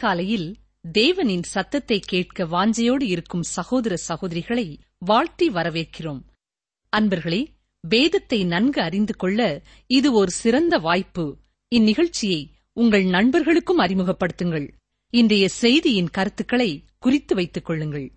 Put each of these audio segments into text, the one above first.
அதிகாலையில் தேவனின் சத்தத்தை கேட்க வாஞ்சையோடு இருக்கும் சகோதர சகோதரிகளை வாழ்த்தி வரவேற்கிறோம். அன்பர்களே வேதத்தை நன்கு அறிந்து கொள்ள இது ஒரு சிறந்த வாய்ப்பு. இந்நிகழ்ச்சியை உங்கள் நண்பர்களுக்கும் அறிமுகப்படுத்துங்கள். இன்றைய செய்தியின் கருத்துக்களை குறித்து வைத்துக் கொள்ளுங்கள்.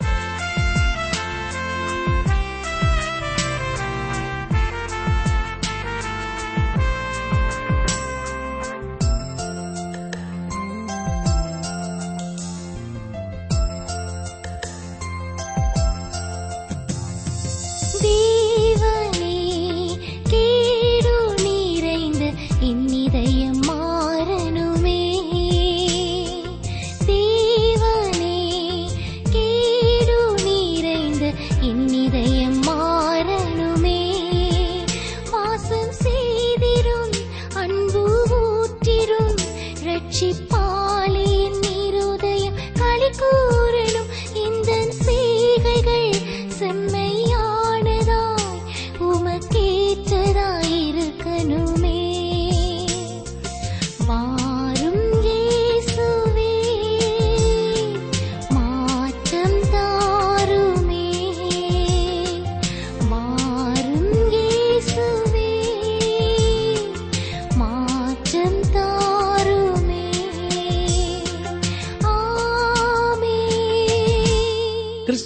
She.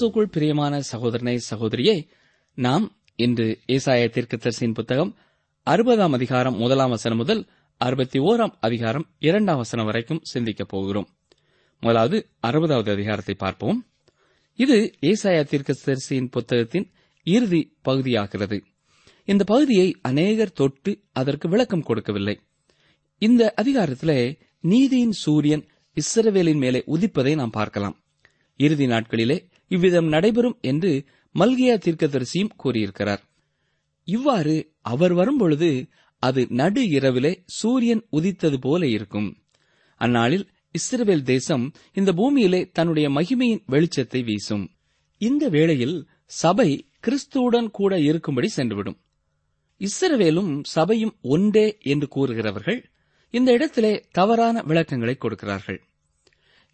கிறிஸ்துக்குள் பிரியமான சகோதரனை சகோதரியே நாம் இன்று ஏசாய தீர்க்கதரிசியின் புத்தகம் அறுபதாம் அதிகாரம் முதலாம் வசனம் முதல் அறுபத்தி ஓராம் அதிகாரம் இரண்டாம் வசனம் வரைக்கும் சிந்திக்கப் போகிறோம். முதலாவது அறுபதாவது அதிகாரத்தை பார்ப்போம். இது ஏசாய தீர்க்கதரிசியின் புத்தகத்தின் இறுதி பகுதியாகிறது. இந்த பகுதியை அநேகர் தொட்டு அதற்கு விளக்கம் கொடுக்கவில்லை. இந்த அதிகாரத்திலே நீதியின் சூரியன் இஸ்ரவேலின் மேலே உதிப்பதை நாம் பார்க்கலாம். இறுதி நாட்களிலே இவ்விதம் நடைபெறும் என்று மல்கியா தீர்க்கதரிசியும் கூறியிருக்கிறார். இவ்வாறு அவர் வரும்பொழுது அது நடு இரவிலே சூரியன் உதித்தது போல இருக்கும். அந்நாளில் இஸ்ரேல் தேசம் இந்த பூமியிலே தன்னுடைய மகிமையின் வெளிச்சத்தை வீசும். இந்த வேளையில் சபை கிறிஸ்துவுடன் கூட இருக்கும்படி சென்றுவிடும். இஸ்ரவேலும் சபையும் ஒன்றே என்று கூறுகிறவர்கள் இந்த இடத்திலே தவறான விளக்கங்களை கொடுக்கிறார்கள்.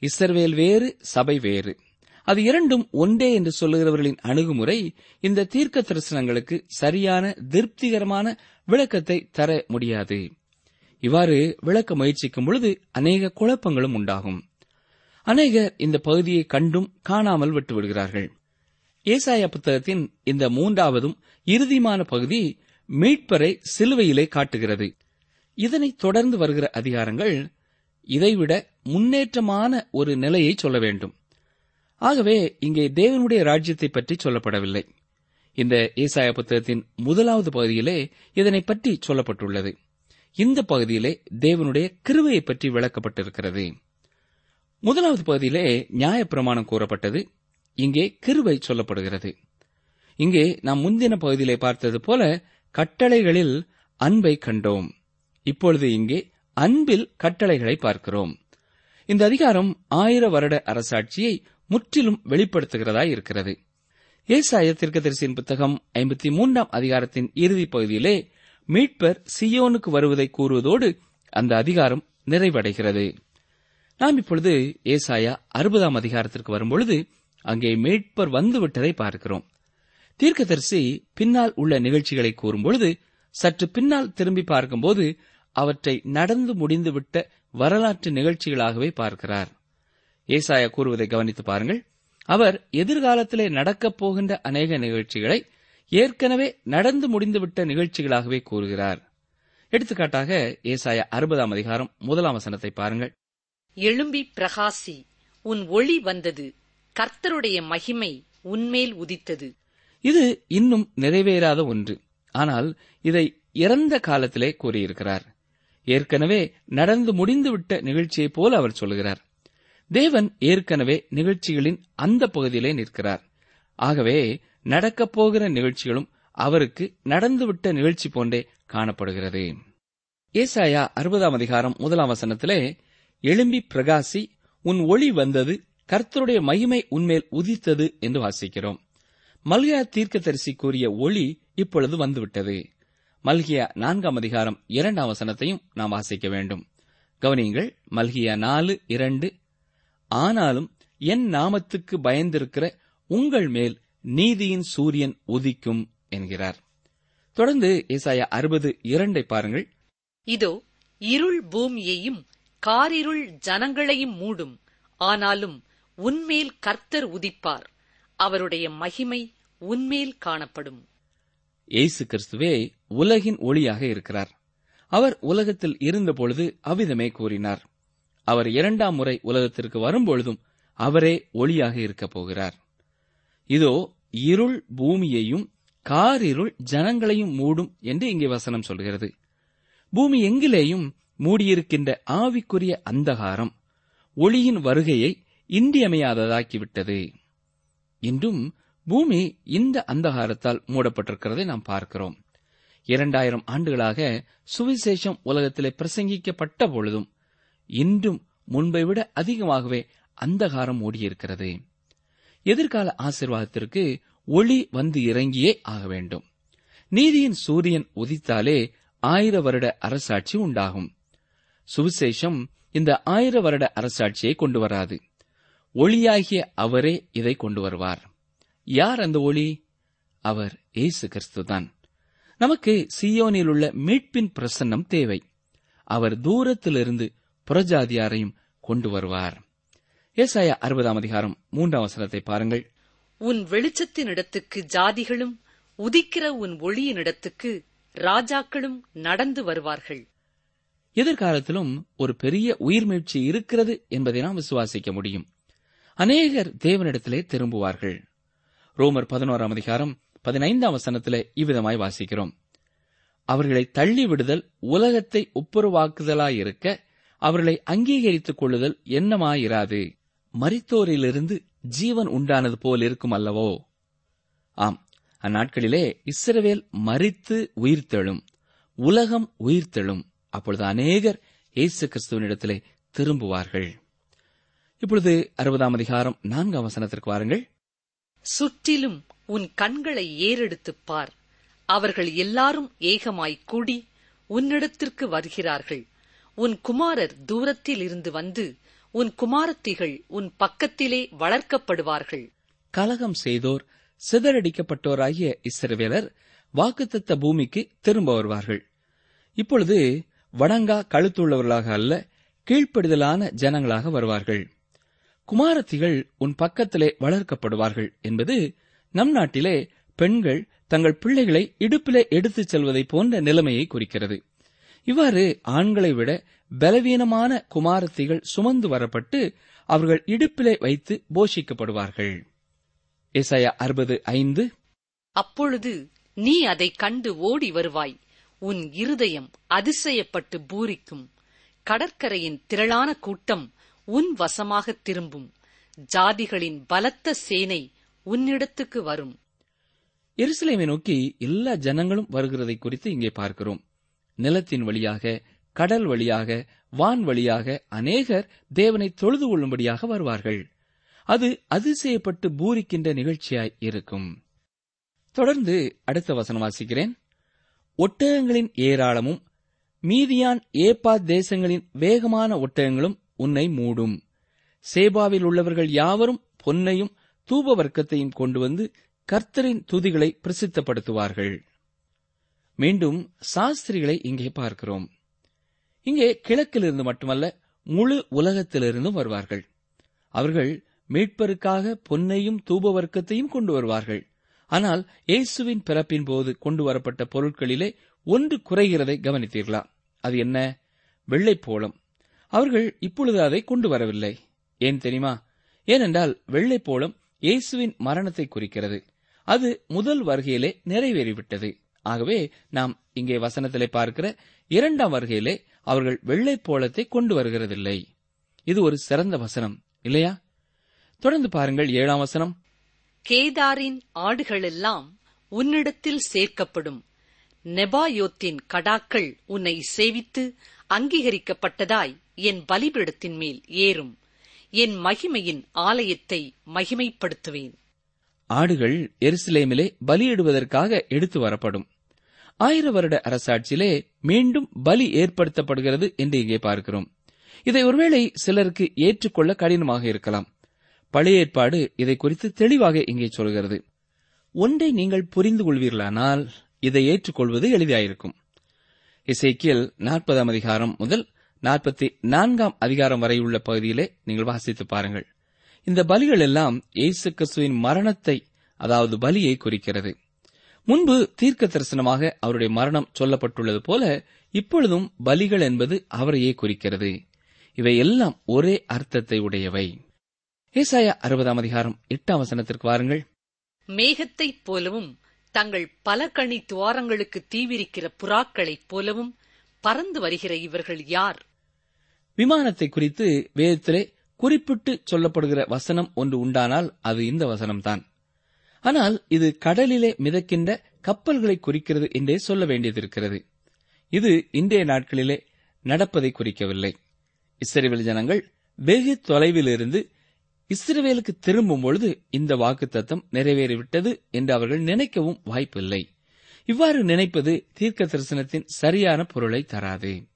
இஸ்ரவேல் வேறு சபை வேறு. அது இரண்டும் ஒன்றே என்று சொல்லுகிறவர்களின் அணுகுமுறை இந்த தீர்க்க தரிசனங்களுக்கு சரியான திருப்திகரமான விளக்கத்தை தர முடியாது. இவ்வாறு விளக்க முயற்சிக்கும் பொழுது அநேக குழப்பங்களும் உண்டாகும். அநேகர் இந்த பகுதியை கண்டும் காணாமல் விட்டுவிடுகிறார்கள். ஏசாய புத்தகத்தின் இந்த மூன்றாவதும் இறுதிமான பகுதி மீட்பரை சிலுவையிலே காட்டுகிறது. இதனை தொடர்ந்து வருகிற அதிகாரங்கள் இதைவிட முன்னேற்றமான ஒரு நிலையை சொல்ல வேண்டும். ஆகவே இங்கே தேவனுடைய ராஜ்யத்தை பற்றி சொல்லப்படவில்லை. இந்த ஏசாய புத்தகத்தின் முதலாவது பகுதியிலே இதனை பற்றி சொல்லப்பட்டுள்ளது. இந்த பகுதியிலே தேவனுடைய கிருவையை பற்றி விளக்கப்பட்டிருக்கிறது. முதலாவது பகுதியிலே நியாயப்பிரமாணம் கூறப்பட்டது. இங்கே கிருவை சொல்லப்படுகிறது. இங்கே நாம் முந்தின பகுதியிலே பார்த்தது போல கட்டளைகளில் அன்பை கண்டோம். இப்பொழுது இங்கே அன்பில் கட்டளைகளை பார்க்கிறோம். இந்த அதிகாரம் ஆயிர வருட அரசாட்சியை முற்றிலும் வெளிப்படுத்துகிறதாய் இருக்கிறது. ஏசாய தீர்க்கதரிசியின் புத்தகம் ஐம்பத்தி மூன்றாம் அதிகாரத்தின் இறுதி பகுதியிலே மீட்பர் சியோனுக்கு வருவதை கூறுவதோடு அந்த அதிகாரம் நிறைவடைகிறது. நாம் இப்பொழுது ஏசாயா அறுபதாம் அதிகாரத்திற்கு வரும்பொழுது அங்கே மீட்பர் வந்துவிட்டதை பார்க்கிறோம். தீர்க்கதரிசி பின்னால் உள்ள நிகழ்ச்சிகளை கூறும்பொழுது சற்று பின்னால் திரும்பி பார்க்கும்போது அவற்றை நடந்து முடிந்துவிட்ட வரலாற்று நிகழ்ச்சிகளாகவே பார்க்கிறார். ஏசாயா கூறுவதை கவனித்து பாருங்கள். அவர் எதிர்காலத்திலே நடக்கப் போகின்ற அநேக நிகழ்ச்சிகளை ஏற்கனவே நடந்து முடிந்துவிட்ட நிகழ்ச்சிகளாகவே கூறுகிறார். எடுத்துக்காட்டாக ஏசாயா அறுபதாம் அதிகாரம் முதலாம் வசனத்தை பாருங்கள். எழும்பி பிரகாசி உன் ஒளி வந்தது. கர்த்தருடைய மகிமை உன்மேல் உதித்தது. இது இன்னும் நிறைவேறாத ஒன்று. ஆனால் இதை இறந்த காலத்திலே கூறியிருக்கிறார். ஏற்கனவே நடந்து முடிந்துவிட்ட நிகழ்ச்சியைப் போல அவர் சொல்கிறார். தேவன் ஏற்கனவே நிகழ்ச்சிகளின் அந்த பகுதியிலே நிற்கிறார். ஆகவே நடக்கப் போகிற நிகழ்ச்சிகளும் அவருக்கு நடந்துவிட்ட நிகழ்ச்சி போன்றே காணப்படுகிறது. ஏசாயா அறுபதாம் அதிகாரம் முதலாம் வசனத்திலே எழும்பி பிரகாசி உன் ஒளி வந்தது கர்த்தருடைய மகிமை உன்மேல் உதித்தது என்று வாசிக்கிறோம். மல்கியா தீர்க்கதரிசி கூறிய ஒளி இப்பொழுது வந்துவிட்டது. மல்கியா நான்காம் அதிகாரம் இரண்டாம் வசனத்தையும் நாம் வாசிக்க வேண்டும். கவனியுங்கள் மல்கியா நாலு இரண்டு ஆனாலும் என் நாமத்துக்கு பயந்திருக்கிற உங்கள் மேல் நீதியின் சூரியன் உதிக்கும் என்கிறார். தொடர்ந்து ஏசாயா அறுபது இரண்டை பாருங்கள். இதோ இருள் பூமியையும் காரிருள் ஜனங்களையும் மூடும். ஆனாலும் உன்மேல் கர்த்தர் உதிப்பார். அவருடைய மகிமை உன்மேல் காணப்படும். இயேசு கிறிஸ்துவே உலகின் ஒளியாக இருக்கிறார். அவர் உலகத்தில் இருந்தபொழுது அவ்விதமே கூறினார். அவர் இரண்டாம் முறை உலகத்திற்கு வரும்பொழுதும் அவரே ஒளியாக இருக்கப் போகிறார். இதோ இருள் பூமியையும் காரிருள் ஜனங்களையும் மூடும் என்று இங்கே வசனம் சொல்கிறது. பூமி எங்கிலேயும் மூடியிருக்கின்ற ஆவிக்குரிய அந்தகாரம் ஒளியின் வருகையை இன்றியமையாததாக்கிவிட்டது. இன்றும் பூமி இந்த அந்தகாரத்தால் மூடப்பட்டிருக்கிறதை நாம் பார்க்கிறோம். இரண்டாயிரம் ஆண்டுகளாக சுவிசேஷம் உலகத்திலே பிரசங்கிக்கப்பட்ட பொழுதும் இன்றும் முன்பை விட அதிகமாகவே அந்தகாரம் ஓடியிருக்கிறது. எதிர்கால ஆசிர்வாதத்திற்கு ஒளி வந்து இறங்கியே ஆக வேண்டும். நீதியின் சூரியன் உதித்தாலே ஆயிர வருட அரசாட்சி உண்டாகும். சுவிசேஷம் இந்த ஆயிர வருட அரசாட்சியை கொண்டு வராது. ஒளியாகிய அவரே இதை கொண்டு வருவார். யார் அந்த ஒளி? அவர் இயேசு கிறிஸ்துதான். நமக்கு சியோனில் உள்ள மீட்பின் பிரசன்னம் தேவை. அவர் தூரத்திலிருந்து புறஜாதியாரையும் கொண்டு வருவார். ஏசாயா அறுபதாம் அதிகாரம் மூன்றாம் வசனத்தை பாருங்கள். உன் வெளிச்சத்தினிடத்துக்கு ஜாதிகளும் உதிக்கிற உன் ஒளியினிடத்துக்கு ராஜாக்களும் நடந்து வருவார்கள். எதிர்காலத்திலும் ஒரு பெரிய உயிர்மீழ்ச்சி இருக்கிறது என்பதை நாம் விசுவாசிக்க முடியும். அநேகர் தேவனிடத்திலே திரும்புவார்கள். ரோமர் பதினோராம் அதிகாரம் பதினைந்தாம் வசனத்திலே இவ்விதமாய் வாசிக்கிறோம். அவர்களை தள்ளி விடுதல் உலகத்தை ஒப்புரவாக்குதலாயிருக்க அவர்களை அங்கீகரித்துக் கொள்ளுதல் என்னமாயிராது? மரித்தோரிலிருந்து ஜீவன் உண்டானது போல் இருக்கும் அல்லவோ? ஆம் அந்நாட்களிலே இஸ்ரவேல் மறித்து உயிர்த்தெழும் உலகம் உயிர்த்தெழும். அப்பொழுது அநேகர் இயேசு கிறிஸ்துவனிடத்திலே திரும்புவார்கள். இப்பொழுது அறுபதாம் அதிகாரம் நான்காம் வசனத்திற்கு வாருங்கள். சுற்றிலும் உன் கண்களை ஏறெடுத்துப் பார். அவர்கள் எல்லாரும் ஏகமாய் கூடி உன்னிடத்திற்கு வருகிறார்கள். உன் குமாரர் தூரத்தில் இருந்து வந்து உன் குமாரத்திகள் உன் பக்கத்திலே வளர்க்கப்படுவார்கள். கலகம் செய்தோர் சிதறடிக்கப்பட்டோராகிய இஸ்ரவேலர் வாக்குத்தத்த பூமிக்கு திரும்ப வருவார்கள். இப்பொழுது வடங்கா கழுத்துள்ளவர்களாக அல்ல கீழ்ப்படுதலான ஜனங்களாக வருவார்கள். குமாரத்திகள் உன் பக்கத்திலே வளர்க்கப்படுவார்கள் என்பது நம் நாட்டிலே பெண்கள் தங்கள் பிள்ளைகளை இடுப்பிலே எடுத்துச் செல்வதை போன்ற நிலைமையை குறிக்கிறது. இவ்வாறு ஆண்களை விட பலவீனமான குமாரத்திகள் சுமந்து வரப்பட்டு அவர்கள் இடுப்பிலே வைத்து போஷிக்கப்படுவார்கள். ஏசாயா அறுபது ஐந்து. அப்பொழுது நீ அதைக் கண்டு ஓடி வருவாய். உன் இருதயம் அதிசயப்பட்டு பூரிக்கும். கடற்கரையின் திரளான கூட்டம் உன் வசமாக திரும்பும். ஜாதிகளின் பலத்த சேனை உன்னிடத்துக்கு வரும். எருசலேமை நோக்கி எல்லா ஜனங்களும் வருகிறதை குறித்து இங்கே பார்க்கிறோம். நிலத்தின் வழியாக கடல் வழியாக வான் வழியாக அநேகர் தேவனை தொழுது கொள்ளும்படியாக வருவார்கள். அது அதிசயப்பட்டு பூரிக்கின்ற நிகழ்ச்சியாய் இருக்கும். தொடர்ந்து அடுத்த வசனம் வாசிக்கிறேன். ஒட்டகங்களின் ஏராளமும் மீதியான் ஏப்பா தேசங்களின் வேகமான ஒட்டகங்களும் உன்னை மூடும். சேபாவில் உள்ளவர்கள் யாவரும் பொன்னையும் தூப வர்க்கத்தையும் கொண்டு வந்து கர்த்தரின் துதிகளை பிரசித்தப்படுத்துவார்கள். மீண்டும் சாஸ்திரிகளை இங்கே பார்க்கிறோம். இங்கே கிழக்கிலிருந்து மட்டுமல்ல முழு உலகத்திலிருந்தும் வருவார்கள். அவர்கள் மீட்பருக்காக பொன்னையும் தூப வர்க்கத்தையும் கொண்டு வருவார்கள். ஆனால் இயேசுவின் பிறப்பின் போது கொண்டு வரப்பட்ட பொருட்களிலே ஒன்று குறைகிறதை கவனித்தீர்களா? அது என்ன? வெள்ளைப்போளம் அவர்கள் இப்பொழுது அதை கொண்டு வரவில்லை. ஏன் தெரியுமா? ஏனென்றால் வெள்ளைப்போளம் இயேசுவின் மரணத்தை குறிக்கிறது. அது முதல் வருகையிலே நிறைவேறிவிட்டது. ஆகவே நாம் இங்கே வசனத்திலே பார்க்கிற இரண்டாம் வருகையிலே அவர்கள் வெள்ளை போலத்தை கொண்டு வருகிறதில்லை. இது ஒரு சிறந்த வசனம் இல்லையா? தொடர்ந்து பாருங்கள் ஏழாம் வசனம். கேதாரின் ஆடுகளெல்லாம் உன்னிடத்தில் சேர்க்கப்படும். நெபாயோத்தின் கடாக்கள் உன்னை சேவித்து அங்கீகரிக்கப்பட்டதாய் என் பலிபீடத்தின் மேல் ஏறும். என் மகிமையின் ஆலயத்தை மகிமைப்படுத்துவேன். ஆடுகள் எருசலேமிலே பலியிடுவதற்காக எடுத்து வரப்படும். ஆயிர வருட அரசாட்சியிலே மீண்டும் பலி ஏற்படுத்தப்படுகிறது என்று இங்கே பார்க்கிறோம். இதை ஒருவேளை சிலருக்கு ஏற்றுக்கொள்ள கடினமாக இருக்கலாம். பழைய ஏற்பாடு இதை குறித்து தெளிவாக இங்கே சொல்கிறது. ஒன்றை நீங்கள் புரிந்து கொள்வீர்களானால் இதை ஏற்றுக்கொள்வது எளிதாயிருக்கும். இசைக்கியல் நாற்பதாம் அதிகாரம் முதல் நாற்பத்தி நான்காம் அதிகாரம் வரை உள்ள பகுதியிலே நீங்கள் வாசித்து பாருங்கள். இந்த பலிகள் எல்லாம் இயேசு கிறிஸ்துவின் மரணத்தை அதாவது பலியை குறிக்கிறது. முன்பு தீர்க்க தரிசனமாக அவருடைய மரணம் சொல்லப்பட்டுள்ளது போல இப்பொழுதும் பலிகள் என்பது அவரையே குறிக்கிறது. இவை எல்லாம் ஒரே அர்த்தத்தை உடையவை. ஏசாயா அறுபதாம் அதிகாரம் எட்டாம் வசனத்திற்கு வாருங்கள். மேகத்தைப் போலவும் தங்கள் பலகணி துவாரங்களுக்கு தீவிரிக்கிற புறாக்களைப் போலவும் பறந்து வருகிற இவர்கள் யார்? விமானத்தை குறித்து வேதத்திலே குறிப்பிட்டு சொல்லப்படுகிற வசனம் ஒன்று உண்டானால் அது இந்த வசனம்தான். ஆனால் இது கடலிலே மிதக்கின்ற கப்பல்களை குறிக்கிறது என்றே சொல்ல வேண்டியதிருக்கிறது. இது இன்றைய நாட்களிலே நடப்பதை குறிக்கவில்லை. இஸ்ரேல் ஜனங்கள் வெகு தொலைவிலிருந்து இஸ்ரேவேலுக்கு திரும்பும் பொழுது இந்த வாக்குத்தத்தம் நிறைவேறிவிட்டது என்று அவர்கள் நினைக்கவும் வாய்ப்பில்லை. இவ்வாறு நினைப்பது தீர்க்க தரிசனத்தின் சரியான பொருளை தராது.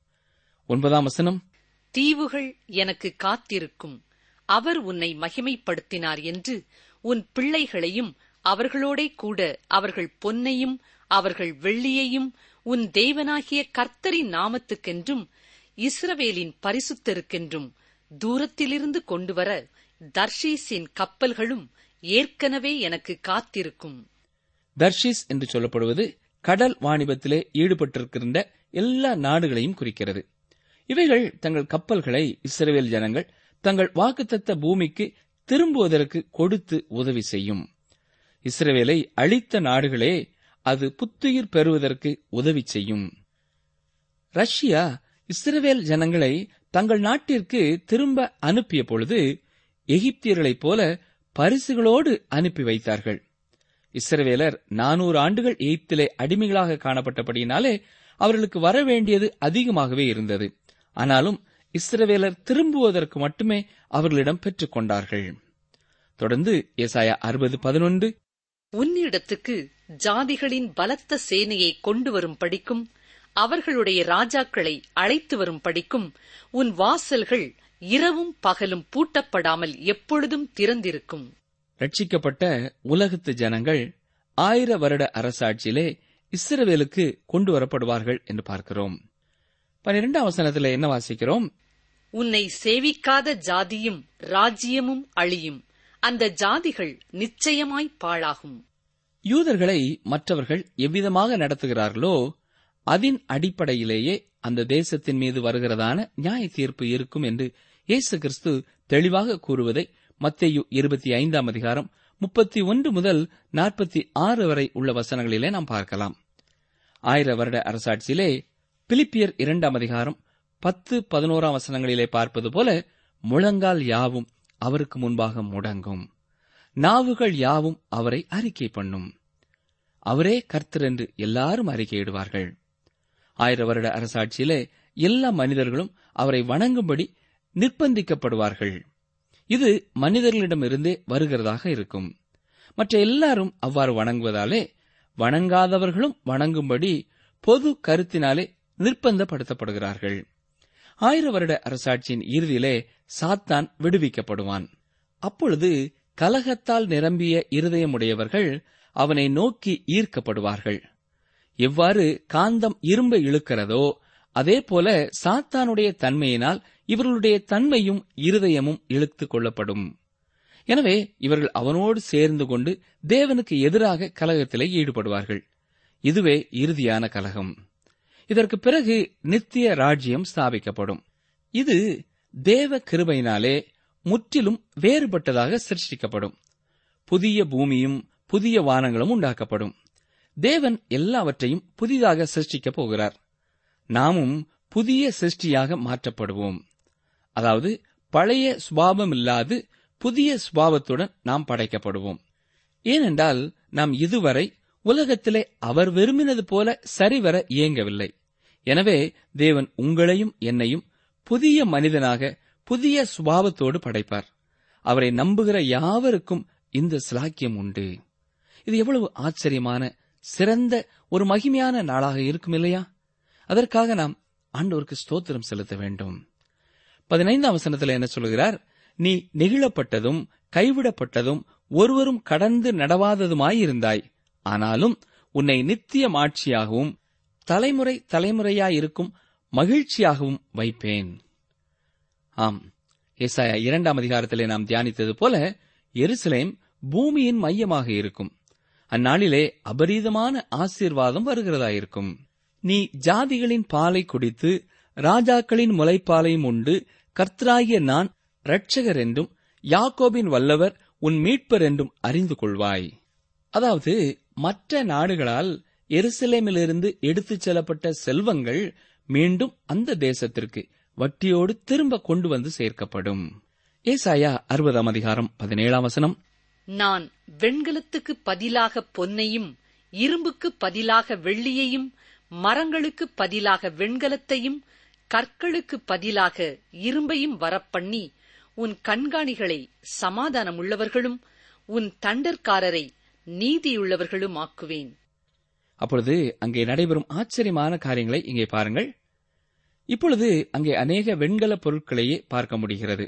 ஒன்பதாம் வசனம். தீவுகள் எனக்கு காத்திருக்கும். அவர் உன்னை மகிமைப்படுத்தினார் என்று உன் பிள்ளைகளையும் அவர்களோடே கூட அவர்கள் பொன்னையும் அவர்கள் வெள்ளியையும் உன் தேவனாகிய கர்த்தரின் நாமத்துக்கென்றும் இஸ்ரவேலின் பரிசுத்தருக்கென்றும் தூரத்திலிருந்து கொண்டுவர தர்ஷீஸின் கப்பல்களும் ஏற்கனவே எனக்கு காத்திருக்கும். தர்ஷீஸ் என்று சொல்லப்படுவது கடல் வாணிபத்திலே ஈடுபட்டிருக்கின்ற எல்லா நாடுகளையும் குறிக்கிறது. இவைகள் தங்கள் கப்பல்களை இஸ்ரவேல் ஜனங்கள் தங்கள் வாக்குத்தத்த பூமிக்கு திரும்புவதற்கு கொடுத்து உதவி செய்யும். இஸ்ரவேலை அழித்த நாடுகளே அது புத்துயிர் பெறுவதற்கு உதவி செய்யும். ரஷ்யா இஸ்ரவேல் ஜனங்களை தங்கள் நாட்டிற்கு திரும்ப அனுப்பிய பொழுது எகிப்தியர்களைப் போல பரிசுகளோடு அனுப்பி வைத்தார்கள். இஸ்ரவேலர் நானூறு ஆண்டுகள் எகிப்திலே அடிமைகளாக காணப்பட்டபடியினாலே அவர்களுக்கு வர வேண்டியது அதிகமாகவே இருந்தது. ஆனாலும் இஸ்ரவேலர் திரும்புவதற்கு மட்டுமே அவர்களிடம் பெற்றுக் கொண்டார்கள். தொடர்ந்து ஏசாயா அறுபது பதினொன்று உன்னிடத்துக்கு ஜாதிகளின் பலத்த சேனையை கொண்டு வரும் படிக்கும் அவர்களுடைய ராஜாக்களை அழைத்து வரும் படிக்கும் உன் வாசல்கள் இரவும் பகலும் பூட்டப்படாமல் எப்பொழுதும் திறந்திருக்கும். ரட்சிக்கப்பட்ட உலகத்து ஜனங்கள் ஆயிர வருட அரசாட்சியிலே இஸ்ரவேலுக்கு கொண்டு வரப்படுவார்கள் என்று பார்க்கிறோம். பன்னிரெண்டாம் வசனத்தில் என்ன வாசிக்கிறோம்? உன்னை சேவிக்காத ஜாதியும் ராஜ்யமும் அழியும். அந்த ஜாதிகள் நிச்சயமாய் பாழாகும். யூதர்களை மற்றவர்கள் எவ்விதமாக நடத்துகிறார்களோ அதன் அடிப்படையிலேயே அந்த தேசத்தின் மீது வருகிறதான நியாய தீர்ப்பு இருக்கும் என்று இயேசு கிறிஸ்து தெளிவாக கூறுவதை மத்தேயு இருபத்தி ஐந்தாம் அதிகாரம் முப்பத்தி ஒன்று முதல் நாற்பத்தி ஆறு வரை உள்ள வசனங்களிலே நாம் பார்க்கலாம். ஆயிர வருட அரசாட்சியிலே பிலிப்பியர் இரண்டாம் அதிகாரம் பத்து பதினோராம் வசனங்களிலே பார்ப்பது போல முழங்கால் யாவும் அவருக்கு முன்பாக முடங்கும். நாவுகள் யாவும் அவரை அறிக்கை பண்ணும். அவரே கர்த்தர் என்று எல்லாரும் அறிக்கையிடுவார்கள். ஆயிர வருட அரசாட்சியிலே எல்லா மனிதர்களும் அவரை வணங்கும்படி நிர்பந்திக்கப்படுவார்கள் இது மனிதர்களிடமிருந்தே வருகிறதாக இருக்கும். மற்ற எல்லாரும் அவ்வாறு வணங்குவதாலே வணங்காதவர்களும் வணங்கும்படி பொது கருத்தினாலே நிர்பந்தப்படுத்தப்படுகிறார்கள் ஆயிர வருட அரசாட்சியின் இறுதியிலே சாத்தான் விடுவிக்கப்படுவான். அப்பொழுது கலகத்தால் நிரம்பிய இருதயமுடையவர்கள் அவனை நோக்கி ஈர்க்கப்படுவார்கள். எவ்வாறு காந்தம் இரும்பை இழுக்கிறதோ அதே போல சாத்தானுடைய தன்மையினால் இவர்களுடைய தன்மையும் இருதயமும் இழுத்துக் கொள்ளப்படும். எனவே இவர்கள் அவனோடு சேர்ந்து கொண்டு தேவனுக்கு எதிராக கலகத்திலே ஈடுபடுவார்கள். இதுவே இறுதியான கலகம். இதற்கு பிறகு நித்திய ராஜ்யம் ஸ்தாபிக்கப்படும். இது தேவ கிருபையினாலே முற்றிலும் வேறுபட்டதாக சிருஷ்டிக்கப்படும். புதிய பூமியும் புதிய வானங்களும் உண்டாக்கப்படும். தேவன் எல்லாவற்றையும் புதிதாக சிருஷ்டிக்கப் போகிறார். நாமும் புதிய சிருஷ்டியாக மாற்றப்படுவோம். அதாவது பழைய சுபாவமில்லாது புதிய சுபாவத்துடன் நாம் படைக்கப்படுவோம். ஏனென்றால் நாம் இதுவரை உலகத்திலே அவர் விரும்பினது போல சரிவர இயங்கவில்லை. எனவே தேவன் உங்களையும் என்னையும் புதிய மனிதனாக புதிய சுபாவத்தோடு படைப்பார். அவரை நம்புகிற யாவருக்கும் இந்த சிலாக்கியம் உண்டு. இது எவ்வளவு ஆச்சரியமான சிறந்த ஒரு மகிமையான நாளாக இருக்கும் இல்லையா? அதற்காக நாம் ஆண்டவருக்கு ஸ்தோத்திரம் செலுத்த வேண்டும். பதினைந்தாம் வசனத்தில் என்ன சொல்கிறார்? நீ நெகிழப்பட்டதும் கைவிடப்பட்டதும் ஒருவரும் கடந்து நடவாததுமாயிருந்தாய். ஆனாலும் உன்னை நித்திய மாட்சியாகவும் தலைமுறை தலைமுறையாயிருக்கும் மகிழ்ச்சியாகவும் வைப்பேன். ஆம் ஏசாயா இரண்டாம் அதிகாரத்திலே நாம் தியானித்தது போல எருசலேம் பூமியின் மையமாக இருக்கும். அந்நாளிலே அபரீதமான ஆசீர்வாதம் வருகிறதாயிருக்கும். நீ ஜாதிகளின் பாலை குடித்து ராஜாக்களின் முலைப்பாலையும் உண்டு. கர்த்தராகிய நான் ரட்சகர் என்றும் யாக்கோபின் வல்லவர் உன் மீட்பர் என்றும் அறிந்து கொள்வாய். அதாவது மற்ற நாடுகளால் எருசலேமிலிருந்து எடுத்துச் செல்லப்பட்ட செல்வங்கள் மீண்டும் அந்த தேசத்திற்கு வட்டியோடு திரும்ப கொண்டு வந்து சேர்க்கப்படும். ஏசாயா அறுபதாம் அதிகாரம் பதினேழாம் வசனம். நான் வெண்கலத்துக்கு பதிலாக பொன்னையும் இரும்புக்கு பதிலாக வெள்ளியையும் மரங்களுக்கு பதிலாக வெண்கலத்தையும் கற்களுக்கு பதிலாக இரும்பையும் வரப்பண்ணி உன் கண்காணிகளை சமாதானம் உள்ளவர்களும் உன் தண்டற்காரரை நீதியுள்ளவர்களும் ஆக்குவேன் அப்பொழுது அங்கே நடைபெறும் ஆச்சரியமான காரியங்களை இங்கே பாருங்கள். இப்பொழுது அங்கே அநேக வெண்கல பொருட்களையே பார்க்க முடிகிறது.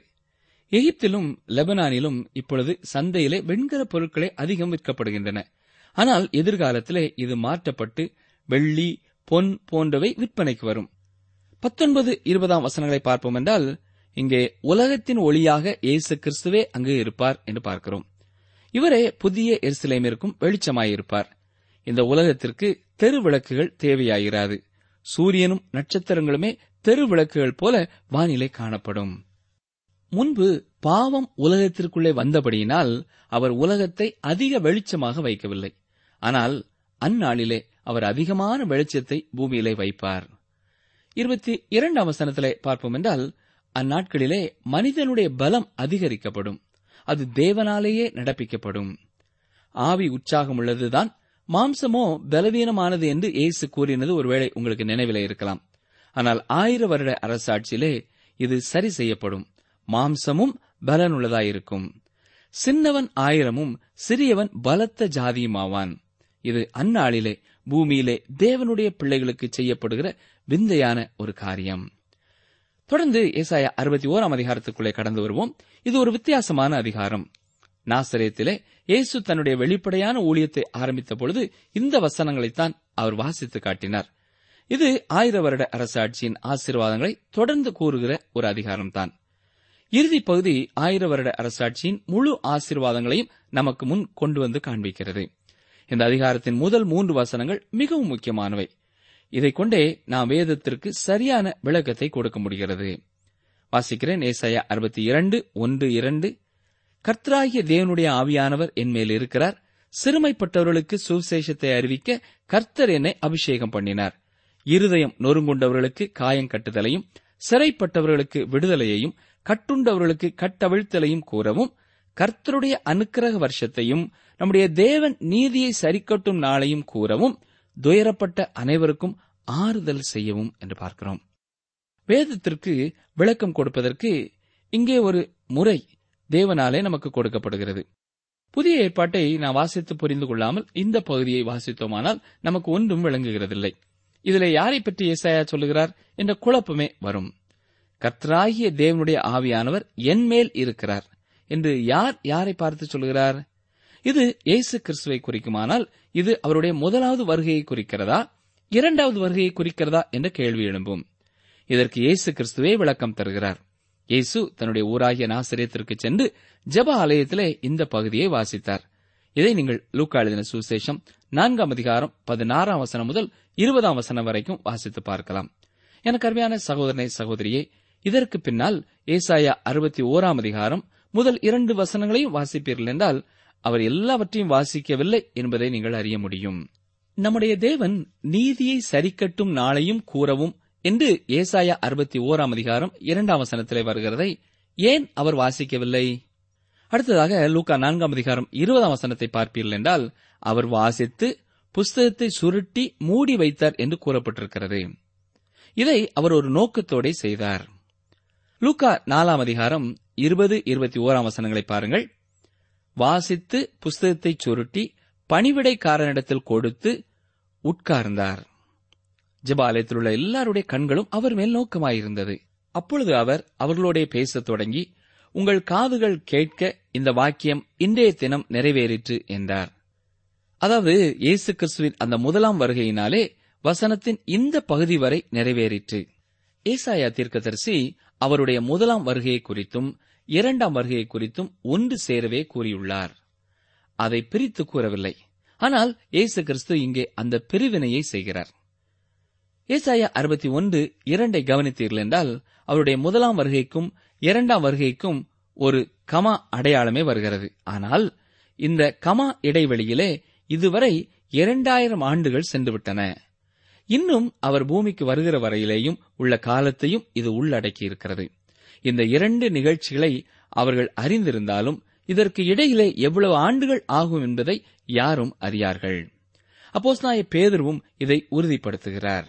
எகிப்திலும் லெபனானிலும் இப்பொழுது சந்தையிலே வெண்கல பொருட்களே அதிகம் விற்கப்படுகின்றன. ஆனால் எதிர்காலத்திலே இது மாற்றப்பட்டு வெள்ளி பொன் போன்றவை விற்பனைக்கு வரும். பத்தொன்பது இருபதாம் வசனங்களை பார்ப்போம் என்றால் இங்கே உலகத்தின் ஒளியாக இயேசு கிறிஸ்துவே அங்கு இருப்பார் என்று பார்க்கிறோம். இவரே புதிய எரிசிலைமிற்கும் வெளிச்சமாயிருப்பார். இந்த உலகத்திற்கு தெரு விளக்குகள் சூரியனும் நட்சத்திரங்களுமே தெரு விளக்குகள் போல வானிலை காணப்படும். முன்பு பாவம் உலகத்திற்குள்ளே வந்தபடியினால் அவர் உலகத்தை அதிக வெளிச்சமாக வைக்கவில்லை. ஆனால் அந்நாளிலே அவர் அதிகமான வெளிச்சத்தை பூமியிலே வைப்பார். இருபத்தி இரண்டாம் வசனத்திலே பார்ப்போம் என்றால் அந்நாட்களிலே மனிதனுடைய பலம் அதிகரிக்கப்படும். அது தேவனாலேயே நடப்பிக்கப்படும். ஆவி உற்சாகம் உள்ளதுதான் மாம்சமோ பலவீனமானது என்று இயேசு கூறினது ஒருவேளை உங்களுக்கு நினைவிலே இருக்கலாம். ஆனால் ஆயிர வருட அரசாட்சியிலே இது சரி செய்யப்படும். மாம்சமும் பலனுள்ளதாயிருக்கும். சின்னவன் ஆயிரமும் சிறியவன் பலத்த ஜாதியுமாவான். இது அந்நாளிலே பூமியிலே தேவனுடைய பிள்ளைகளுக்கு செய்யப்படுகிற விந்தையான ஒரு காரியம். தொடர்ந்து ஏசாய அறுபத்தி ஓராம் அதிகாரத்துக்குள்ளே கடந்து வருவோம். இது ஒரு வித்தியாசமான அதிகாரம். நாசரேத்திலே இயேசு தன்னுடைய வெளிப்படையான ஊழியத்தை ஆரம்பித்த பொழுது இந்த வசனங்களைத்தான் அவர் வாசித்து காட்டினார். இது ஆயிர வருட அரசாட்சியின் ஆசீர்வாதங்களை தொடர்ந்து கூறுகிற ஒரு அதிகாரம்தான். இறுதி பகுதி ஆயிர வருட அரசாட்சியின் முழு ஆசீர்வாதங்களையும் நமக்கு முன் கொண்டு வந்து காண்பிக்கிறது. இந்த அதிகாரத்தின் முதல் மூன்று வசனங்கள் மிகவும் முக்கியமானவை. இதைக் கொண்டே நாம் வேதத்திற்கு சரியான விளக்கத்தை கொடுக்க முடிகிறது. வாசிக்கிறேன் ஏசாயா அறுபத்தி இரண்டு ஒன்று இரண்டு கர்த்தராகிய தேவனுடைய ஆவியானவர் என்மேல் இருக்கிறார். சிறுமைப்பட்டவர்களுக்கு சுவிசேஷத்தை அறிவிக்க கர்த்தர் என்னை அபிஷேகம் பண்ணினார். இருதயம் நொறுங்குண்டவர்களுக்கு காயம் கட்டுதலையும் சிறைப்பட்டவர்களுக்கு விடுதலையையும் கட்டுண்டவர்களுக்கு கட்டவிழ்த்தலையும் கூறவும் கர்த்தருடைய அனுக்கிரக வருஷத்தையும் நம்முடைய தேவன் நீதியை சரிக்கட்டும் நாளையும் கூறவும் துயரப்பட்ட அனைவருக்கும் ஆறுதல் செய்யவும் என்று பார்க்கிறோம். வேதத்திற்கு விளக்கம் கொடுப்பதற்கு இங்கே ஒரு முறை தேவனாலே நமக்கு கொடுக்கப்படுகிறது. புதிய ஏற்பாட்டை நான் வாசித்து புரிந்து கொள்ளாமல் இந்த பகுதியை வாசித்தோமானால் நமக்கு ஒன்றும் விளங்குகிறதில்லை. இதில் யாரை பற்றி ஏசாயா சொல்லுகிறார் என்ற குழப்பமே வரும். கர்த்தராகிய தேவனுடைய ஆவியானவர் என் மேல் இருக்கிறார் என்று யார் யாரை பார்த்து சொல்கிறார் இது இயேசு கிறிஸ்துவை குறிக்குமானால் இது அவருடைய முதலாவது வருகையை குறிக்கிறதா? இரண்டாவது வருகையை குறிக்கிறதா? என்ற கேள்வி எழும்பும். இதற்கு இயேசு கிறிஸ்துவே விளக்கம் தருகிறார். இயேசு தன்னுடைய ஊராகிய நாசிரியத்திற்கு சென்று ஜப ஆலயத்திலே இந்த பகுதியை வாசித்தார். இதை நீங்கள் லூக்கா எழுதின சுசேஷம் நான்காம் அதிகாரம் பதினாறாம் வசனம் முதல் இருபதாம் வசனம் வரைக்கும் வாசித்து பார்க்கலாம். எனக்கு அருமையான சகோதரனை சகோதரியே இதற்கு பின்னால் ஏசாயா அறுபத்தி ஓராம் அதிகாரம் முதல் இரண்டு வசனங்களையும் வாசிப்பீர்கள் என்றால் அவர் எல்லாவற்றையும் வாசிக்கவில்லை என்பதை நீங்கள் அறிய முடியும். நம்முடைய தேவன் நீதியை சரிக்கட்டும் நாளையும் கூறவும் என்று ஏசாயா அறுபத்தி ஓராம் அதிகாரம் இரண்டாம் வசனத்திலே வருகிறதை ஏன் அவர் வாசிக்கவில்லை? அடுத்ததாக லூக்கா நான்காம் அதிகாரம் இருபதாம் வசனத்தை பார்ப்பீர்கள் என்றால் அவர் வாசித்து புஸ்தகத்தை சுருட்டி மூடி வைத்தார் என்று கூறப்பட்டிருக்கிறது. இதை அவர் ஒரு நோக்கத்தோட செய்தார். லூக்கா நாலாம் அதிகாரம் இருபது இருபத்தி ஓராம் வசனங்களை பாருங்கள். வாசித்து புஸ்தகத்தை சுருட்டி பணிவிடைக்காரனிடத்தில் கொடுத்து உட்கார்ந்தார். ஜெபாலயத்தில் உள்ள எல்லாருடைய கண்களும் அவர் மேல் நோக்கமாயிருந்தது. அப்பொழுது அவர் அவர்களோடே பேசத் தொடங்கி உங்கள் காதுகள் கேட்க இந்த வாக்கியம் இன்றைய தினம் நிறைவேறிற்று என்றார். அதாவது இயேசு கிறிஸ்துவின் அந்த முதலாம் வருகையினாலே வசனத்தின் இந்த பகுதி வரை நிறைவேறிற்று. ஏசாயா தீர்க்கதரிசி அவருடைய முதலாம் வருகையை குறித்தும் இரண்டாம் வருகையை குறித்தும் ஒன்று சேரவே கூறியுள்ளார். அதை பிரித்து கூறவில்லை. ஆனால் இயேசு கிறிஸ்து இங்கே அந்த பிரிவினையை செய்கிறார். ஏசாயா அறுபத்தி ஒன்று இரண்டை கவனித்தீர்கள் என்றால் அவருடைய முதலாம் வருகைக்கும் இரண்டாம் வருகைக்கும் ஒரு கமா அடையாளமே வருகிறது. ஆனால் இந்த கமா இடைவெளியிலே இதுவரை இரண்டாயிரம் ஆண்டுகள் சென்றுவிட்டன. இன்னும் அவர் பூமிக்கு வருகிற வரையிலேயும் உள்ள காலத்தையும் இது உள்ளடக்கி இருக்கிறது இந்த இரண்டு நிகழ்ச்சிகளை அவர்கள் அறிந்திருந்தாலும் இதற்கு இடையிலே எவ்வளவு ஆண்டுகள் ஆகும் என்பதை யாரும் அறியார்கள். அப்போஸ்நாய பேதர்வும் இதை உறுதிப்படுத்துகிறார்.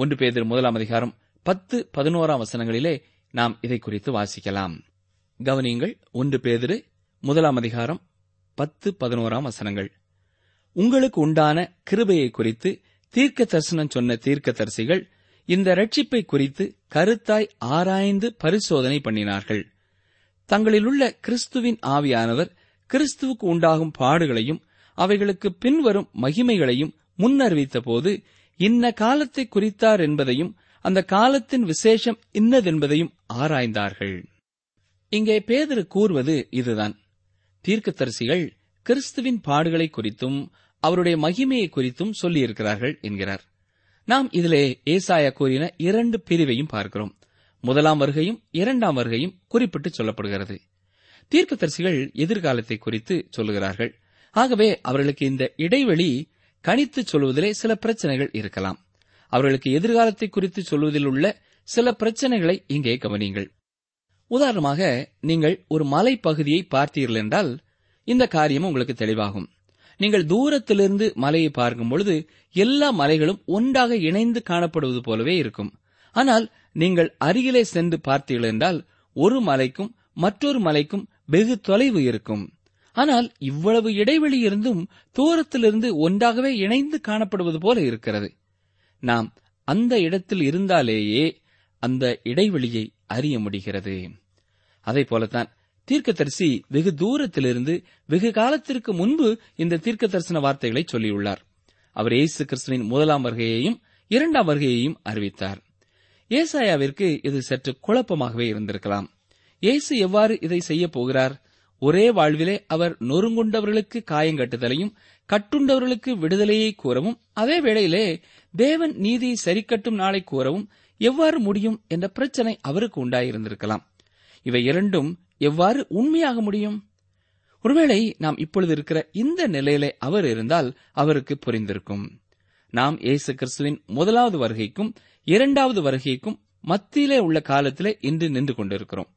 ஒன்று பேதர் முதலாம் அதிகாரம் பத்து பதினோராம் வசனங்களிலே நாம் இதை குறித்து வாசிக்கலாம். கவனியுங்கள் ஒன்று பேதிரு முதலாம் அதிகாரம் பத்து பதினோராம் வசனங்கள். உங்களுக்கு உண்டான கிருபையை குறித்து தீர்க்க தரிசனம் சொன்ன தீர்க்க தரிசிகள் இந்த ரட்சிப்பை குறித்து கருத்தாய் ஆராய்ந்து பரிசோதனை பண்ணினார்கள். தங்களிலுள்ள கிறிஸ்துவின் ஆவியானவர் கிறிஸ்துவுக்கு உண்டாகும் பாடுகளையும் அவைகளுக்கு பின்வரும் மகிமைகளையும் முன்னறிவித்த போது இன்ன காலத்தை குறித்தார் என்பதையும் அந்த காலத்தின் விசேஷம் இன்னதென்பதையும் ஆராய்ந்தார்கள். இங்கே பேதரு கூறுவது இதுதான். தீர்க்கதரிசிகள் கிறிஸ்துவின் பாடுகளை குறித்தும் அவருடைய மகிமையை குறித்தும் சொல்லியிருக்கிறார்கள் என்கிறார். நாம் இதிலே ஏசாயா கூறின இரண்டு பிரிவையும் பார்க்கிறோம். முதலாம் வருகையும் இரண்டாம் வருகையும் குறிப்பிட்டு சொல்லப்படுகிறது. தீர்க்கதரிசிகள் எதிர்காலத்தை குறித்து சொல்லுகிறார்கள். ஆகவே அவர்களுக்கு இந்த இடைவெளி கணித்து சொல்வதிலே சில பிரச்சனைகள் இருக்கலாம். அவர்களுக்கு எதிர்காலத்தை குறித்து சொல்வதில் உள்ள சில பிரச்சனைகளை இங்கே கவனியுங்கள். உதாரணமாக நீங்கள் ஒரு மலை பகுதியை பார்த்தீர்கள் என்றால் இந்த காரியம் உங்களுக்கு தெளிவாகும். நீங்கள் தூரத்திலிருந்து மலையை பார்க்கும் பொழுது எல்லா மலைகளும் ஒன்றாக இணைந்து காணப்படுவது போலவே இருக்கும். ஆனால் நீங்கள் அருகிலே சென்று பார்த்தீர்கள் என்றால் ஒரு மலைக்கும் மற்றொரு மலைக்கும் வெகு தொலைவு இருக்கும். ஆனால் இவ்வளவு இடைவெளி இருந்தும் தூரத்திலிருந்து ஒன்றாகவே இணைந்து காணப்படுவது போல இருக்கிறது. நாம் அந்த இடத்தில் இருந்தாலேயே அந்த இடைவெளியை அறிய முடிகிறது. அதை போலத்தான் தீர்க்கதரிசி வெகு தூரத்திலிருந்து வெகு காலத்திற்கு முன்பு இந்த தீர்க்க தரிசன வார்த்தைகளை சொல்லியுள்ளார். அவர் இயேசு கிறிஸ்துவின் முதலாம் வருகையையும் இரண்டாம் வருகையையும் அறிவித்தார். ஏசாயாவிற்கு இது சற்று குழப்பமாகவே இருந்திருக்கலாம். இயேசு எவ்வாறு இதை செய்யப் போகிறார்? ஒரே வாழ்விலே அவர் நொறுங்குண்டவர்களுக்கு காயங்கட்டுதலையும் கட்டுண்டவர்களுக்கு விடுதலையை கூறவும் அதே வேளையிலே தேவன் நீதியை சரிக்கட்டும் நாளை கூறவும் எவ்வாறு முடியும் என்ற பிரச்சனை அவருக்கு உண்டாயிருந்திருக்கலாம். இவை இரண்டும் எவ்வாறு உண்மையாக முடியும்? ஒருவேளை நாம் இப்பொழுது இருக்கிற இந்த நிலையிலே அவர் இருந்தால் அவருக்கு புரிந்திருக்கும். நாம் இயேசு கிறிஸ்துவின் முதலாவது வருகைக்கும் இரண்டாவது வருகைக்கும் மத்தியிலே உள்ள காலத்திலே இன்று நின்று கொண்டிருக்கிறோம்.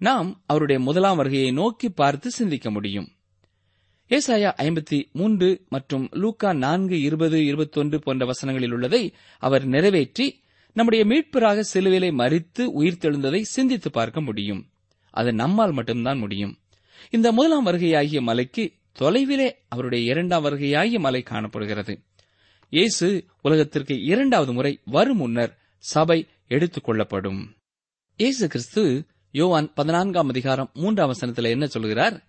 நாம் அவருடைய முதலாம் வருகையை நோக்கி பார்த்து சிந்திக்க முடியும். ஏசாயா ஐம்பத்தி மூன்று மற்றும் லூக்கா நான்கு இருபது இருபத்தொன்று போன்ற வசனங்களில் உள்ளதை அவர் நிறைவேற்றி நம்முடைய மீட்பராக சிலுவிலை மறித்து உயிர்த்தெழுந்ததை சிந்தித்து பார்க்க முடியும். அது நம்மால் மட்டும்தான் முடியும். இந்த முதலாம் வருகையாகிய மலைக்கு தொலைவிலே அவருடைய இரண்டாம் வருகையாகிய மலை காணப்படுகிறது. இயேசு உலகத்திற்கு இரண்டாவது முறை வரும் முன்னர் சபை எடுத்துக் கொள்ளப்படும். இயேசு கிறிஸ்து யோவான் பதினான்காம் அதிகாரம் மூன்றாம் வசனத்தில் என்ன சொல்கிறார்?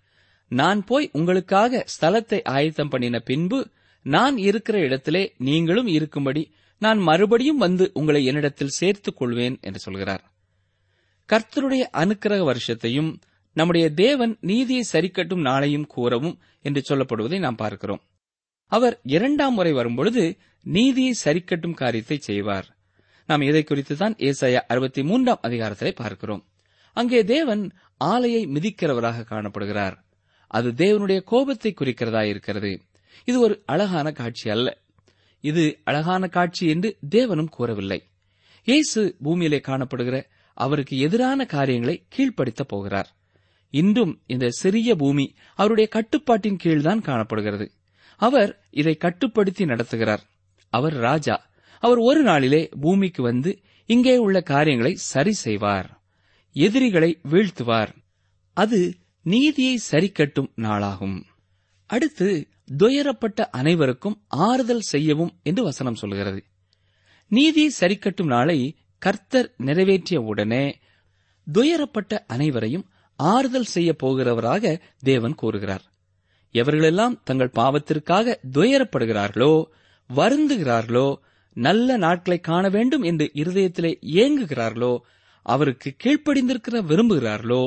நான் போய் உங்களுக்காக ஸ்தலத்தை ஆயத்தம் பண்ணின பின்பு நான் இருக்கிற இடத்திலே நீங்களும் இருக்கும்படி நான் மறுபடியும் வந்து உங்களை என்னிடத்தில் சேர்த்துக் கொள்வேன் என்று சொல்கிறார். கர்த்தருடைய அனுக்கிரக வருஷத்தையும் நம்முடைய தேவன் நீதியை சரிக்கட்டும் நாளையும் கூறவும் என்று சொல்லப்படுவதை நாம் பார்க்கிறோம். அவர் இரண்டாம் முறை வரும்பொழுது நீதியை சரிக்கட்டும் காரியத்தை செய்வார். நாம் இதை குறித்து தான் ஏசாயா அறுபத்தி மூன்றாம் அதிகாரத்திலே பார்க்கிறோம். அங்கே தேவன் ஆலையை மிதிக்கிறவராக காணப்படுகிறார். அது தேவனுடைய கோபத்தை குறிக்கிறதா இருக்கிறது. இது ஒரு அழகான காட்சி அல்ல. இது அழகான காட்சி என்று தேவனும் கூறவில்லை. இயேசு பூமியிலே காணப்படுகிற அவருக்கு எதிரான காரியங்களை கீழ்ப்படுத்தப் போகிறார். இன்றும் இந்த சிறிய பூமி அவருடைய கட்டுப்பாட்டின் கீழ்தான் காணப்படுகிறது. அவர் இதை கட்டுப்படுத்தி நடத்துகிறார். அவர் ராஜா. அவர் ஒரு நாளிலே பூமிக்கு வந்து இங்கே உள்ள காரியங்களை சரி செய்வார். எதிரிகளை வீழ்த்துவார். அது நீதியை சரிக்கட்டும் நாளாகும். அடுத்து துயரப்பட்ட அனைவருக்கும் ஆறுதல் செய்யவும் என்று வசனம் சொல்கிறது. நீதியை சரிக்கட்டும் நாளை கர்த்தர் நிறைவேற்றிய உடனே துயரப்பட்ட அனைவரையும் ஆறுதல் செய்ய போகிறவராக தேவன் கூறுகிறார். எவர்களெல்லாம் தங்கள் பாவத்திற்காக துயரப்படுகிறார்களோ வருந்துகிறார்களோ நல்ல நாட்களை காண வேண்டும் என்று இருதயத்திலே ஏங்குகிறார்களோ அவருக்கு கீழ்ப்படிந்திருக்கிற விரும்புகிறார்களோ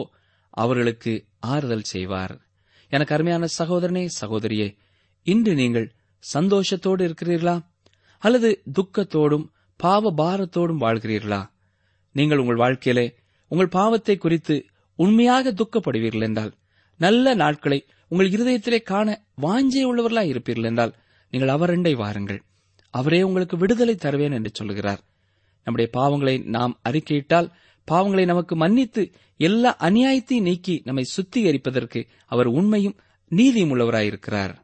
அவர்களுக்கு ஆறுதல் செய்வார். எனக்கு அருமையான சகோதரனே சகோதரியே இன்று நீங்கள் சந்தோஷத்தோடு இருக்கிறீர்களா? அல்லது துக்கத்தோடும் பாவ பாரத்தோடும் வாழ்கிறீர்களா? நீங்கள் உங்கள் வாழ்க்கையிலே உங்கள் பாவத்தை குறித்து உண்மையாக துக்கப்படுவீர்கள் என்றால் நல்ல நாட்களை உங்கள் இருதயத்திலே காண வாஞ்சை உள்ளவர்களாய் இருப்பீர்கள் என்றால் நீங்கள் அவரண்டை வாருங்கள். அவரே உங்களுக்கு விடுதலை தருவேன் என்று சொல்கிறார் நம்முடைய பாவங்களை நாம் அறிக்கையிட்டால் பாவங்களை நமக்கு மன்னித்து எல்லா அநியாயத்தையும் நீக்கி நம்மை சுத்திகரிப்பதற்கு அவர் உண்மையும் நீதியும் உள்ளவராயிருக்கிறார்.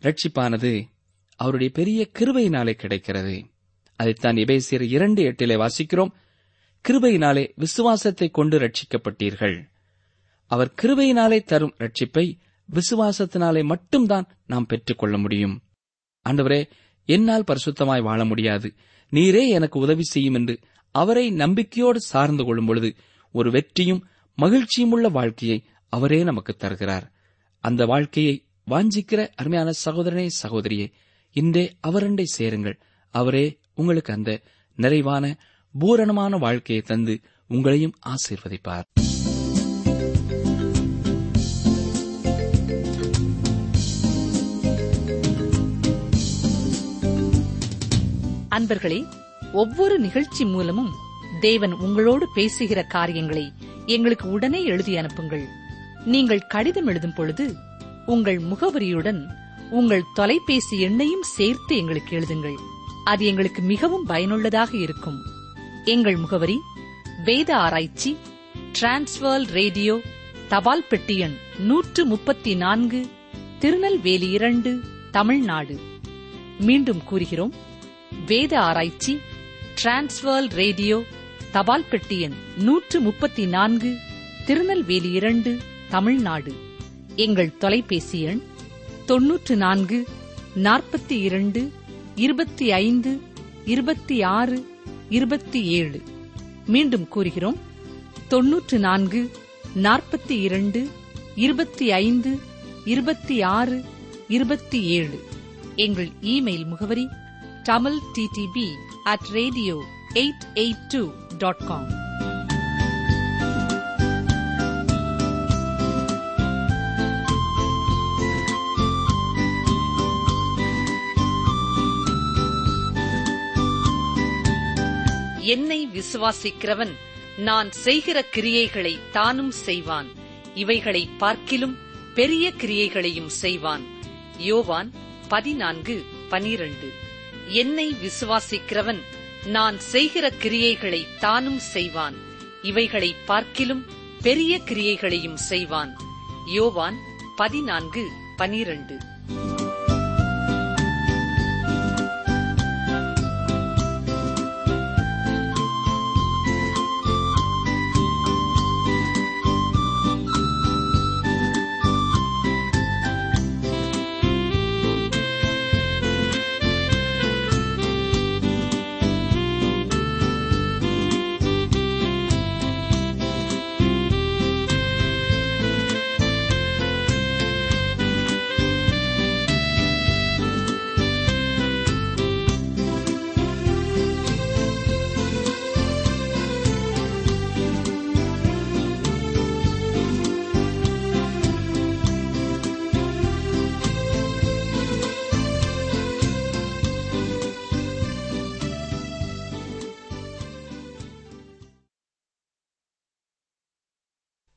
ரட்சிப்பானது அவருடைய பெரிய கிருபையினாலே கிடைக்கிறது. அதைத்தான் எபேசியர் இரண்டு எட்டிலே வாசிக்கிறோம். கிருபையினாலே விசுவாசத்தை கொண்டு ரட்சிக்கப்பட்டீர்கள் அவர் கிருபையினாலே தரும் ரட்சிப்பை விசுவாசத்தினாலே மட்டும்தான் நாம் பெற்றுக்கொள்ள முடியும். ஆண்டவரே என்னால் பரிசுத்தமாய் வாழ முடியாது. நீரே எனக்கு உதவி செய்யும் என்று அவரை நம்பிக்கையோடு சார்ந்து கொள்ளும் பொழுது ஒரு வெற்றியும் மகிழ்ச்சியும் உள்ள வாழ்க்கையை அவரே நமக்கு தருகிறார். அந்த வாழ்க்கையை வாஞ்சிக்கிற அருமையான சகோதரனே சகோதரியே இன்றே அவரண்டை சேருங்கள். அவரே உங்களுக்கு அந்த நிறைவான பூரணமான வாழ்க்கையை தந்து உங்களையும் ஆசீர்வதிப்பார். அன்பர்களே ஒவ்வொரு நிகழ்ச்சி மூலமும் தேவன் உங்களோடு பேசுகிற காரியங்களை எங்களுக்கு உடனே எழுதி அனுப்புங்கள். நீங்கள் கடிதம் எழுதும் பொழுது உங்கள் முகவரியுடன் உங்கள் தொலைபேசி எண்ணையும் சேர்த்து எங்களுக்கு எழுதுங்கள். அது எங்களுக்கு மிகவும் பயனுள்ளதாக இருக்கும். எங்கள் முகவரி வேத ஆராய்ச்சி டிரான்ஸ்வர் ரேடியோ தபால் பெட்டி எண் நூற்று முப்பத்தி நான்கு திருநெல்வேலி இரண்டு தமிழ்நாடு. மீண்டும் கூறுகிறோம் வேத ஆராய்ச்சி டிரான்ஸ்வர் ரேடியோ தபால் பெட்டி எண் நூற்று முப்பத்தி நான்கு திருநெல்வேலி இரண்டு தமிழ்நாடு. எங்கள் தொலைபேசி எண் தொன்னூற்று நான்கு நாற்பத்தி இரண்டு இருபத்தி ஐந்து இருபத்தி ஆறு இருபத்தி ஏழு மீண்டும் கூறுகிறோம். தொன்னூற்று நான்கு நாற்பத்தி இரண்டு இருபத்தி ஐந்து இருபத்தி ஆறு இருபத்தி ஏழு எங்கள் இமெயில் முகவரி Tamil TDP at radio eight eight two dot com என்னை விசுவாசிக்கிறவன் நான் செய்கிற கிரியைகளை தானும் செய்வான். இவைகளை பார்க்கிலும் பெரிய கிரியைகளையும் செய்வான். யோவான் பதினான்கு பனிரண்டு. என்னை விசுவாசிக்கிறவன். நான் செய்கிற கிரியைகளை தானும் செய்வான். இவைகளை பார்க்கிலும் பெரிய கிரியைகளையும் செய்வான். யோவான் பதினான்கு பனிரண்டு.